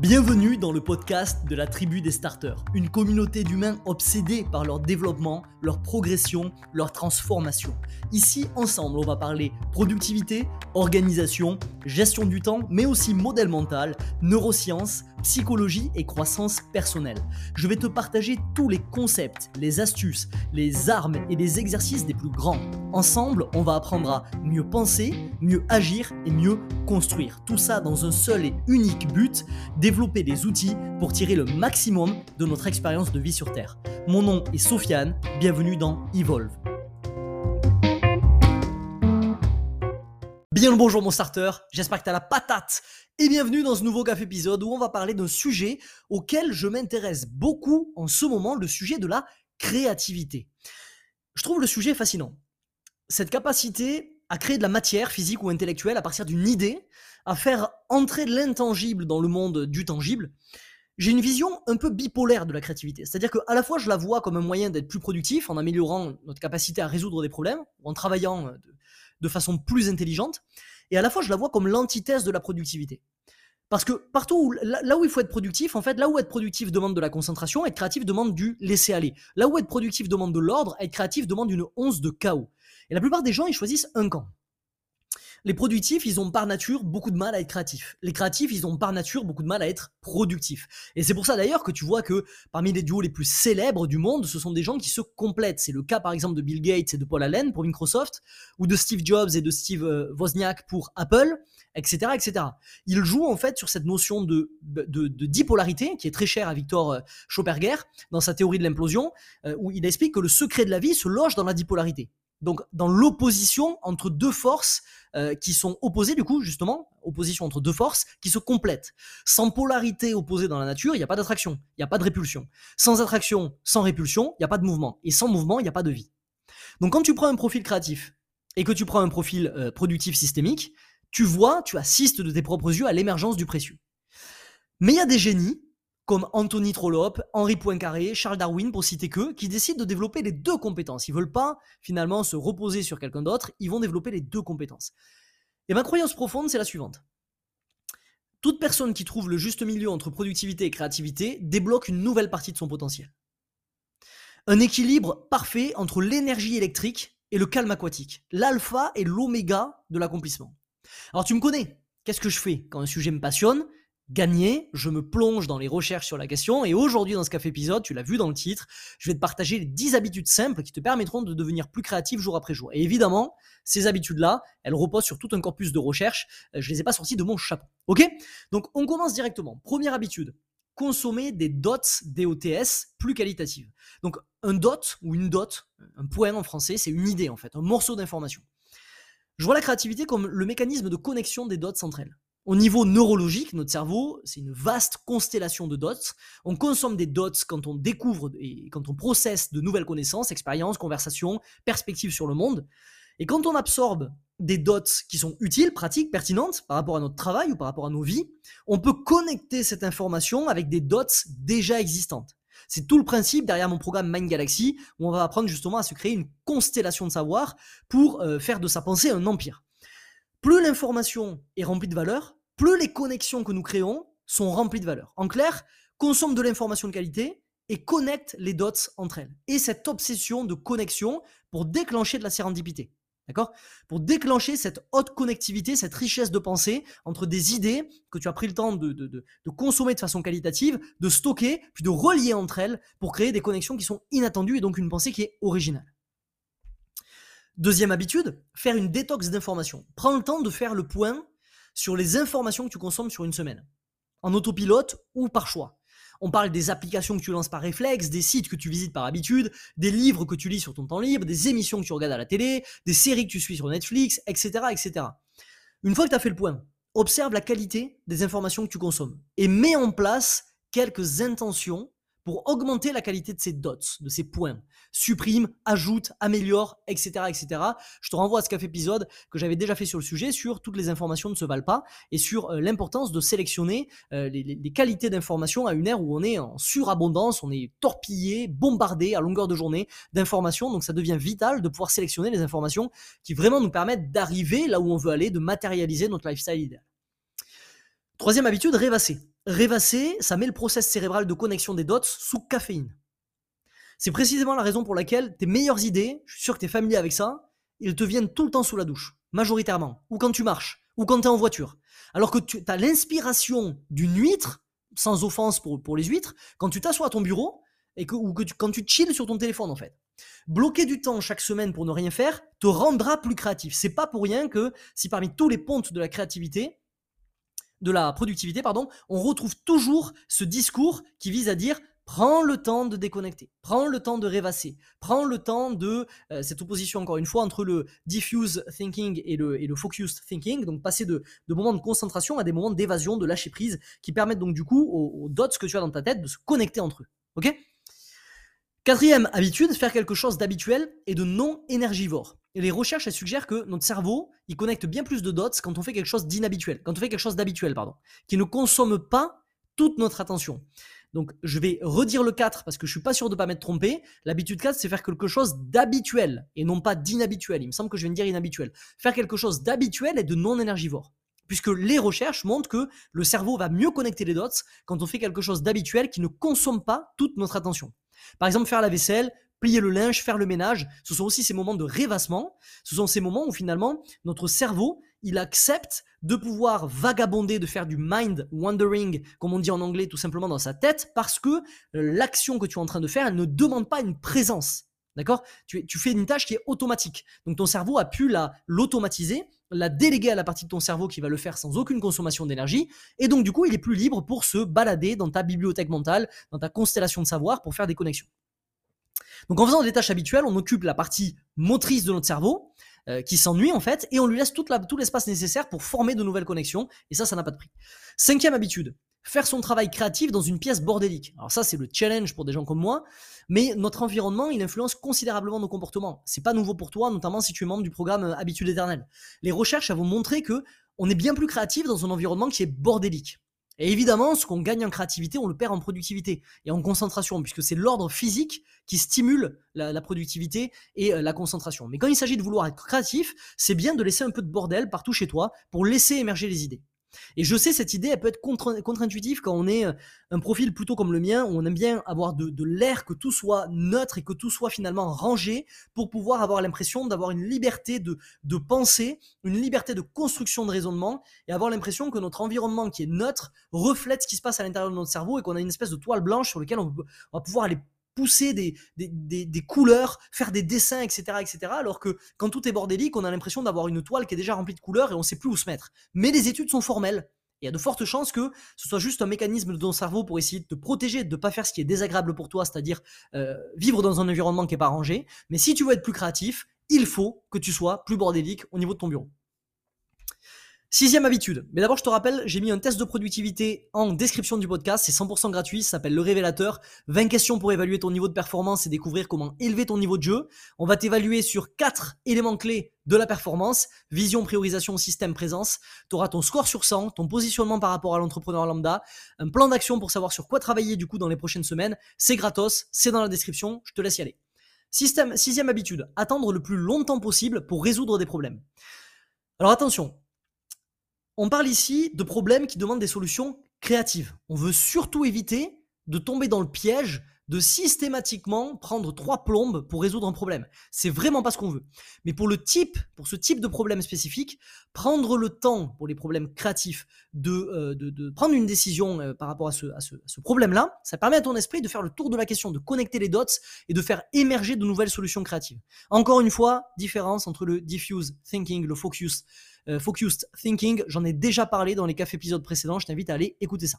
Bienvenue dans le podcast de la tribu des starters, une communauté d'humains obsédés par leur développement, leur progression, leur transformation. Ici, ensemble, on va parler productivité, organisation, gestion du temps, mais aussi modèle mental, neurosciences, psychologie et croissance personnelle. Je vais te partager tous les concepts, les astuces, les armes et les exercices des plus grands. Ensemble, on va apprendre à mieux penser, mieux agir et mieux construire. Tout ça dans un seul et unique but, développer des outils pour tirer le maximum de notre expérience de vie sur Terre. Mon nom est Sofiane, bienvenue dans Evolve. Bien le bonjour mon starter, j'espère que tu as la patate et bienvenue dans ce nouveau café épisode où on va parler d'un sujet auquel je m'intéresse beaucoup en ce moment, le sujet de la créativité. Je trouve le sujet fascinant. Cette capacité à créer de la matière physique ou intellectuelle à partir d'une idée, à faire entrer l'intangible dans le monde du tangible, j'ai une vision un peu bipolaire de la créativité. C'est-à-dire qu'à la fois, je la vois comme un moyen d'être plus productif en améliorant notre capacité à résoudre des problèmes, en travaillant de, façon plus intelligente, et à la fois, je la vois comme l'antithèse de la productivité. Parce que partout où, là, où il faut être productif, en fait, là où être productif demande de la concentration, être créatif demande du laisser aller. Là où être productif demande de l'ordre, être créatif demande une once de chaos. Et la plupart des gens, ils choisissent un camp. Les productifs, ils ont par nature beaucoup de mal à être créatifs. Les créatifs, ils ont par nature beaucoup de mal à être productifs. Et c'est pour ça d'ailleurs que tu vois que parmi les duos les plus célèbres du monde, ce sont des gens qui se complètent. C'est le cas par exemple de Bill Gates et de Paul Allen pour Microsoft, ou de Steve Jobs et de Steve euh, Wozniak pour Apple, etc., etc. Ils jouent en fait sur cette notion de, dipolarité qui est très chère à Victor euh, Schauberger dans sa théorie de l'implosion, euh, où il explique que le secret de la vie se loge dans la dipolarité donc dans l'opposition entre deux forces euh, qui sont opposées, du coup, justement, opposition entre deux forces qui se complètent. Sans polarité opposée dans la nature, il n'y a pas d'attraction, il n'y a pas de répulsion. Sans attraction, sans répulsion, il n'y a pas de mouvement. Et sans mouvement, il n'y a pas de vie. Donc quand tu prends un profil créatif et que tu prends un profil euh, productif systémique, tu vois, tu assistes de tes propres yeux à l'émergence du précieux. Mais il y a des génies comme Anthony Trollope, Henri Poincaré, Charles Darwin, pour citer que, qui décident de développer les deux compétences. Ils veulent pas finalement se reposer sur quelqu'un d'autre, ils vont développer les deux compétences. Et ma croyance profonde, c'est la suivante. Toute personne qui trouve le juste milieu entre productivité et créativité débloque une nouvelle partie de son potentiel. Un équilibre parfait entre l'énergie électrique et le calme aquatique, l'alpha et l'oméga de l'accomplissement. Alors tu me connais, qu'est-ce que je fais quand un sujet me passionne? Gagner, je me plonge dans les recherches sur la question et aujourd'hui dans ce café épisode, tu l'as vu dans le titre, je vais te partager les 10 habitudes simples qui te permettront de devenir plus créatif jour après jour. Et évidemment, ces habitudes-là, elles reposent sur tout un corpus de recherches, euh, je les ai pas sorties de mon chapeau. OK? Donc on commence directement. Première habitude, consommer des dots DOTS plus qualitatives. Donc un dot ou une dot, un point en français, c'est une idée en fait, un morceau d'information. Je vois la créativité comme le mécanisme de connexion des dots entre elles. Au niveau neurologique, notre cerveau, c'est une vaste constellation de dots. On consomme des dots quand on découvre et quand on processe de nouvelles connaissances, expériences, conversations, perspectives sur le monde. Et quand on absorbe des dots qui sont utiles, pratiques, pertinentes par rapport à notre travail ou par rapport à nos vies, on peut connecter cette information avec des dots déjà existantes. C'est tout le principe derrière mon programme Mind Galaxy, où on va apprendre justement à se créer une constellation de savoir pour euh, faire de sa pensée un empire. Plus l'information est remplie de valeur, plus les connexions que nous créons sont remplies de valeur. En clair, consomme de l'information de qualité et connecte les dots entre elles. Et cette obsession de connexion pour déclencher de la sérendipité. D'accord? Pour déclencher cette haute connectivité, cette richesse de pensée entre des idées que tu as pris le temps de, consommer de façon qualitative, de stocker, puis de relier entre elles pour créer des connexions qui sont inattendues et donc une pensée qui est originale. Deuxième habitude, faire une détox d'informations. Prends le temps de faire le point sur les informations que tu consommes sur une semaine, en autopilote ou par choix. On parle des applications que tu lances par réflexe, des sites que tu visites par habitude, des livres que tu lis sur ton temps libre, des émissions que tu regardes à la télé, des séries que tu suis sur Netflix, etc. etc. Une fois que tu as fait le point, observe la qualité des informations que tu consommes et mets en place quelques intentions pour augmenter la qualité de ces dots, de ces points. Supprime, ajoute, améliore, etc., etc. Je te renvoie à ce café épisode que j'avais déjà fait sur le sujet, sur toutes les informations ne se valent pas et sur euh, l'importance de sélectionner euh, les, qualités d'information à une ère où on est en surabondance, on est torpillé, bombardé à longueur de journée d'informations. Donc ça devient vital de pouvoir sélectionner les informations qui vraiment nous permettent d'arriver là où on veut aller, de matérialiser notre lifestyle idéal. Troisième habitude, rêvasser. Rêvasser, ça met le process cérébral de connexion des dots sous caféine. C'est précisément la raison pour laquelle tes meilleures idées, je suis sûr que tu es familier avec ça, ils te viennent tout le temps sous la douche, majoritairement, ou quand tu marches, ou quand tu es en voiture. Alors que tu as l'inspiration d'une huître, sans offense pour, les huîtres, quand tu t'assois à ton bureau, et que, ou quand tu chilles sur ton téléphone en fait. Bloquer du temps chaque semaine pour ne rien faire te rendra plus créatif. C'est pas pour rien que si parmi tous les pontes de la créativité, de la productivité, pardon, on retrouve toujours ce discours qui vise à dire prends le temps de déconnecter, prends le temps de rêvasser, prends le temps de euh, cette opposition encore une fois entre le diffuse thinking et le, focused thinking, donc passer de, de moments de concentration à des moments d'évasion, de lâcher prise, qui permettent donc du coup aux, aux dots que tu as dans ta tête de se connecter entre eux. Ok? Quatrième habitude, faire quelque chose d'habituel et de non énergivore. Et les recherches suggèrent que notre cerveau, connecte bien plus de dots quand on fait quelque chose d'inhabituel, quand on fait quelque chose d'habituel, pardon, qui ne consomme pas toute notre attention. Donc je vais redire le 4 parce que je suis pas sûr de pas m'être trompé. L'habitude 4, c'est faire quelque chose d'habituel et non pas d'inhabituel. Il me semble que je viens de dire inhabituel. Faire quelque chose d'habituel et de non énergivore. Puisque les recherches montrent que le cerveau va mieux connecter les dots quand on fait quelque chose d'habituel qui ne consomme pas toute notre attention. Par exemple, faire la vaisselle, plier le linge, faire le ménage, ce sont aussi ces moments de rêvassement. Ce sont ces moments où finalement notre cerveau, il accepte de pouvoir vagabonder, de faire du mind wandering, comme on dit en anglais, tout simplement dans sa tête, parce que l'action que tu es en train de faire, elle ne demande pas une présence. D'accord? Tu, fais une tâche qui est automatique. Donc ton cerveau a pu la l'automatiser, la déléguer à la partie de ton cerveau qui va le faire sans aucune consommation d'énergie. Et donc du coup, il est plus libre pour se balader dans ta bibliothèque mentale, dans ta constellation de savoir pour faire des connexions. Donc en faisant des tâches habituelles, on occupe la partie motrice de notre cerveau, euh, qui s'ennuie en fait, et on lui laisse toute tout l'espace nécessaire pour former de nouvelles connexions, et ça, ça n'a pas de prix. Cinquième habitude, faire son travail créatif dans une pièce bordélique. Alors ça, c'est le challenge pour des gens comme moi, mais notre environnement, il influence considérablement nos comportements. C'est pas nouveau pour toi, notamment si tu es membre du programme euh, Habitude éternelle. Les recherches vont montrer que on est bien plus créatif dans un environnement qui est bordélique. Et évidemment, ce qu'on gagne en créativité, on le perd en productivité et en concentration, puisque c'est l'ordre physique qui stimule la, productivité et euh, la concentration. Mais quand il s'agit de vouloir être créatif, c'est bien de laisser un peu de bordel partout chez toi pour laisser émerger les idées. Et je sais, cette idée, elle peut être contre-intuitive quand on est euh, un profil plutôt comme le mien, où on aime bien avoir de, l'air, que tout soit neutre et que tout soit finalement rangé pour pouvoir avoir l'impression d'avoir une liberté de, de penser, une liberté de construction de raisonnement et avoir l'impression que notre environnement qui est neutre reflète ce qui se passe à l'intérieur de notre cerveau et qu'on a une espèce de toile blanche sur laquelle on va pouvoir aller pousser des, des, des, couleurs, faire des dessins, etc., etc. Alors que quand tout est bordélique, on a l'impression d'avoir une toile qui est déjà remplie de couleurs et on sait plus où se mettre. Mais les études sont formelles. Il y a de fortes chances que ce soit juste un mécanisme de ton cerveau pour essayer de te protéger, de ne pas faire ce qui est désagréable pour toi, c'est-à-dire euh, vivre dans un environnement qui n'est pas rangé. Mais si tu veux être plus créatif, il faut que tu sois plus bordélique au niveau de ton bureau. Sixième habitude. Mais d'abord, je te rappelle, j'ai mis un test de productivité en description du podcast. C'est 100% gratuit. Ça s'appelle Le Révélateur. 20 questions pour évaluer ton niveau de performance et découvrir comment élever ton niveau de jeu. On va t'évaluer sur quatre éléments clés de la performance. Vision, priorisation, système, présence. Tu auras ton score sur 100, ton positionnement par rapport à l'entrepreneur lambda, un plan d'action pour savoir sur quoi travailler du coup dans les prochaines semaines. C'est gratos. C'est dans la description. Je te laisse y aller. Système, sixième habitude. Attendre le plus longtemps possible pour résoudre des problèmes. Alors attention, on parle ici de problèmes qui demandent des solutions créatives. On veut surtout éviter de tomber dans le piège de systématiquement prendre trois plombes pour résoudre un problème. C'est vraiment pas ce qu'on veut. Mais pour le type, pour ce type de problème spécifique, prendre le temps pour les problèmes créatifs de, euh, de, prendre une décision euh, par rapport à ce, à ce problème-là, ça permet à ton esprit de faire le tour de la question, de connecter les dots et de faire émerger de nouvelles solutions créatives. Encore une fois, différence entre le diffuse thinking, le focus euh, focused Thinking. J'en ai déjà parlé dans les cafés épisodes précédents. Je t'invite à aller écouter ça.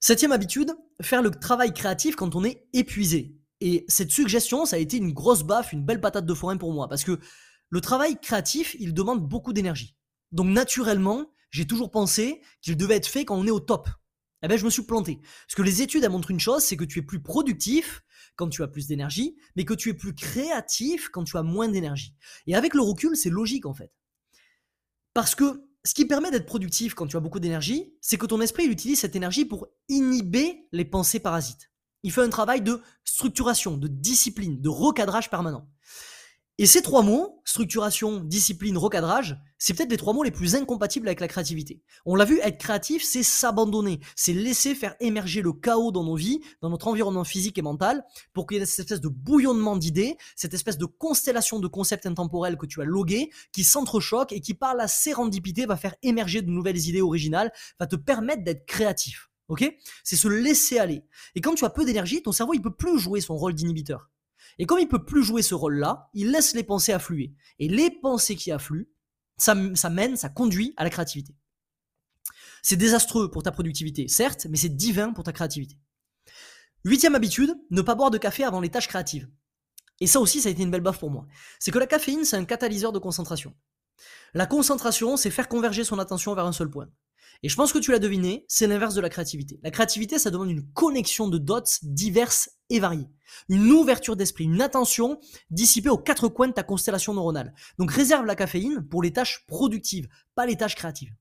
Septième habitude, faire le travail créatif quand on est épuisé. Et cette suggestion, ça a été une grosse baffe, une belle patate de forain pour moi. Parce que le travail créatif, il demande beaucoup d'énergie. Donc naturellement, j'ai toujours pensé qu'il devait être fait quand on est au top. Eh bien, je me suis planté. Parce que les études, elles montrent une chose, c'est que tu es plus productif quand tu as plus d'énergie, mais que tu es plus créatif quand tu as moins d'énergie. Et avec le recul, c'est logique en fait. Parce que ce qui permet d'être productif quand tu as beaucoup d'énergie, c'est que ton esprit il utilise cette énergie pour inhiber les pensées parasites. Il fait un travail de structuration, de discipline, de recadrage permanent. Et ces trois mots, structuration, discipline, recadrage, c'est peut-être les trois mots les plus incompatibles avec la créativité. On l'a vu, être créatif, c'est s'abandonner, c'est laisser faire émerger le chaos dans nos vies, dans notre environnement physique et mental, pour qu'il y ait cette espèce de bouillonnement d'idées, cette espèce de constellation de concepts intemporels que tu as logués, qui s'entrechoquent et qui par la sérendipité va faire émerger de nouvelles idées originales, va te permettre d'être créatif. Ok? C'est se laisser aller. Et quand tu as peu d'énergie, ton cerveau il peut plus jouer son rôle d'inhibiteur. Et comme il peut plus jouer ce rôle-là, il laisse les pensées affluer. Et les pensées qui affluent, ça, mène, ça conduit à la créativité. C'est désastreux pour ta productivité, certes, mais c'est divin pour ta créativité. Huitième habitude, ne pas boire de café avant les tâches créatives. Et ça aussi, ça a été une belle baffe pour moi. C'est que la caféine, c'est un catalyseur de concentration. La concentration, c'est faire converger son attention vers un seul point. Et je pense que tu l'as deviné, c'est l'inverse de la créativité. La créativité, ça demande une connexion de dots diverses et variées. Une ouverture d'esprit, une attention dissipée aux quatre coins de ta constellation neuronale. Donc réserve la caféine pour les tâches productives, pas les tâches créatives.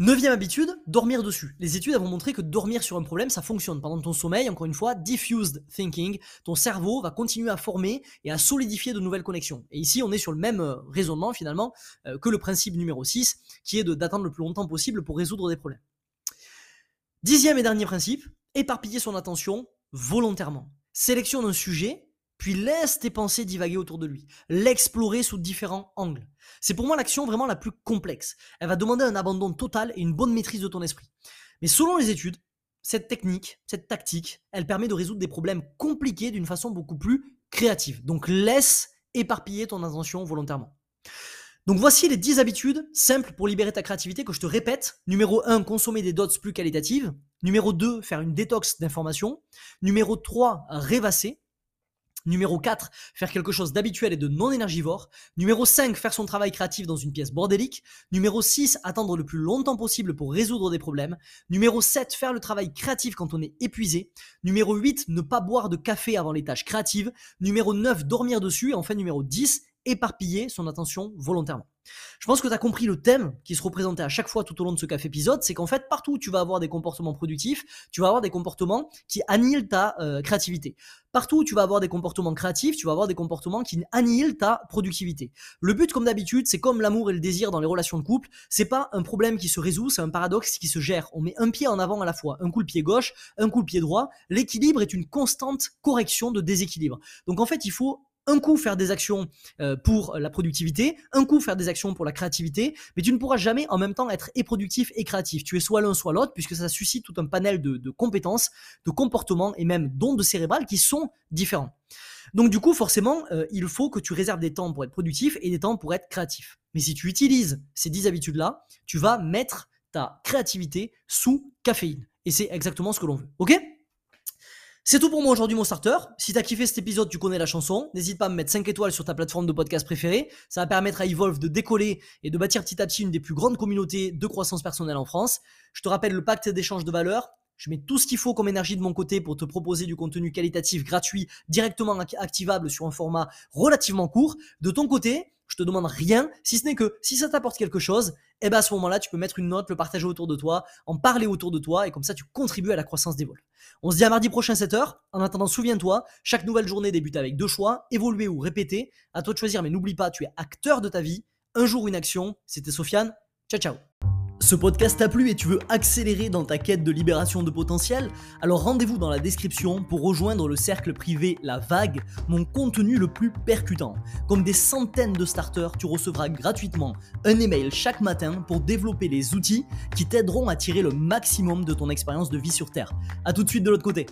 Neuvième habitude, dormir dessus. Les études vont montré que dormir sur un problème, ça fonctionne. Pendant ton sommeil, encore une fois, diffused thinking, ton cerveau va continuer à former et à solidifier de nouvelles connexions. Et ici, on est sur le même euh, raisonnement finalement euh, que le principe numéro 6, qui est d'attendre le plus longtemps possible pour résoudre des problèmes. Dixième et dernier principe, éparpiller son attention volontairement. Sélection d'un sujet puis laisse tes pensées divaguer autour de lui, l'explorer sous différents angles. C'est pour moi l'action vraiment la plus complexe. Elle va demander un abandon total et une bonne maîtrise de ton esprit. Mais selon les études, cette technique, cette tactique, elle permet de résoudre des problèmes compliqués d'une façon beaucoup plus créative. Donc laisse éparpiller ton attention volontairement. Donc voici les 10 habitudes simples pour libérer ta créativité que je te répète. Numéro 1, consommer des dots plus qualitatives. Numéro 2, faire une détox d'informations. Numéro 3, rêvasser. Numéro 4, faire quelque chose d'habituel et de non énergivore. Numéro 5, faire son travail créatif dans une pièce bordélique. Numéro 6, attendre le plus longtemps possible pour résoudre des problèmes. Numéro 7, faire le travail créatif quand on est épuisé. Numéro 8, ne pas boire de café avant les tâches créatives. Numéro 9, dormir dessus. Et enfin numéro 10, éparpiller son attention volontairement. Je pense que tu as compris le thème qui se représentait à chaque fois tout au long de ce café épisode, c'est qu'en fait, partout où tu vas avoir des comportements productifs, tu vas avoir des comportements qui annihilent ta euh, créativité. Partout où tu vas avoir des comportements créatifs, tu vas avoir des comportements qui annihilent ta productivité. Le but, comme d'habitude, c'est comme l'amour et le désir dans les relations de couple, c'est pas un problème qui se résout, c'est un paradoxe qui se gère. On met un pied en avant à la fois, un coup le pied gauche, un coup le pied droit. L'équilibre est une constante correction de déséquilibre. Donc en fait, il faut un coup faire des actions euh, pour la productivité, un coup faire des actions pour la créativité, mais tu ne pourras jamais en même temps être et productif et créatif. Tu es soit l'un soit l'autre, puisque ça suscite tout un panel de, compétences, de comportements et même d'ondes cérébrales qui sont différents. Donc du coup, forcément, euh, il faut que tu réserves des temps pour être productif et des temps pour être créatif. Mais si tu utilises ces 10 habitudes-là, tu vas mettre ta créativité sous caféine. Et c'est exactement ce que l'on veut. Ok? C'est tout pour moi aujourd'hui, mon starter. Si t'as kiffé cet épisode, tu connais la chanson. N'hésite pas à me mettre 5 étoiles sur ta plateforme de podcast préférée. Ça va permettre à Evolve de décoller et de bâtir petit à petit une des plus grandes communautés de croissance personnelle en France. Je te rappelle le pacte d'échange de valeur. Je mets tout ce qu'il faut comme énergie de mon côté pour te proposer du contenu qualitatif gratuit, directement activable sur un format relativement court. De ton côté, je te demande rien, si ce n'est que si ça t'apporte quelque chose, eh ben à ce moment-là, tu peux mettre une note, le partager autour de toi, en parler autour de toi, et comme ça, tu contribues à la croissance des vols. On se dit à mardi prochain 7h. En attendant, souviens-toi, chaque nouvelle journée débute avec deux choix, évoluer ou répéter. À toi de choisir, mais n'oublie pas, tu es acteur de ta vie. Un jour, une action. C'était Sofiane. Ciao, ciao. Ce podcast t'a plu et tu veux accélérer dans ta quête de libération de potentiel? Alors rendez-vous dans la description pour rejoindre le cercle privé La Vague, mon contenu le plus percutant. Comme des centaines de starters, tu recevras gratuitement un email chaque matin pour développer les outils qui t'aideront à tirer le maximum de ton expérience de vie sur Terre. A tout de suite de l'autre côté.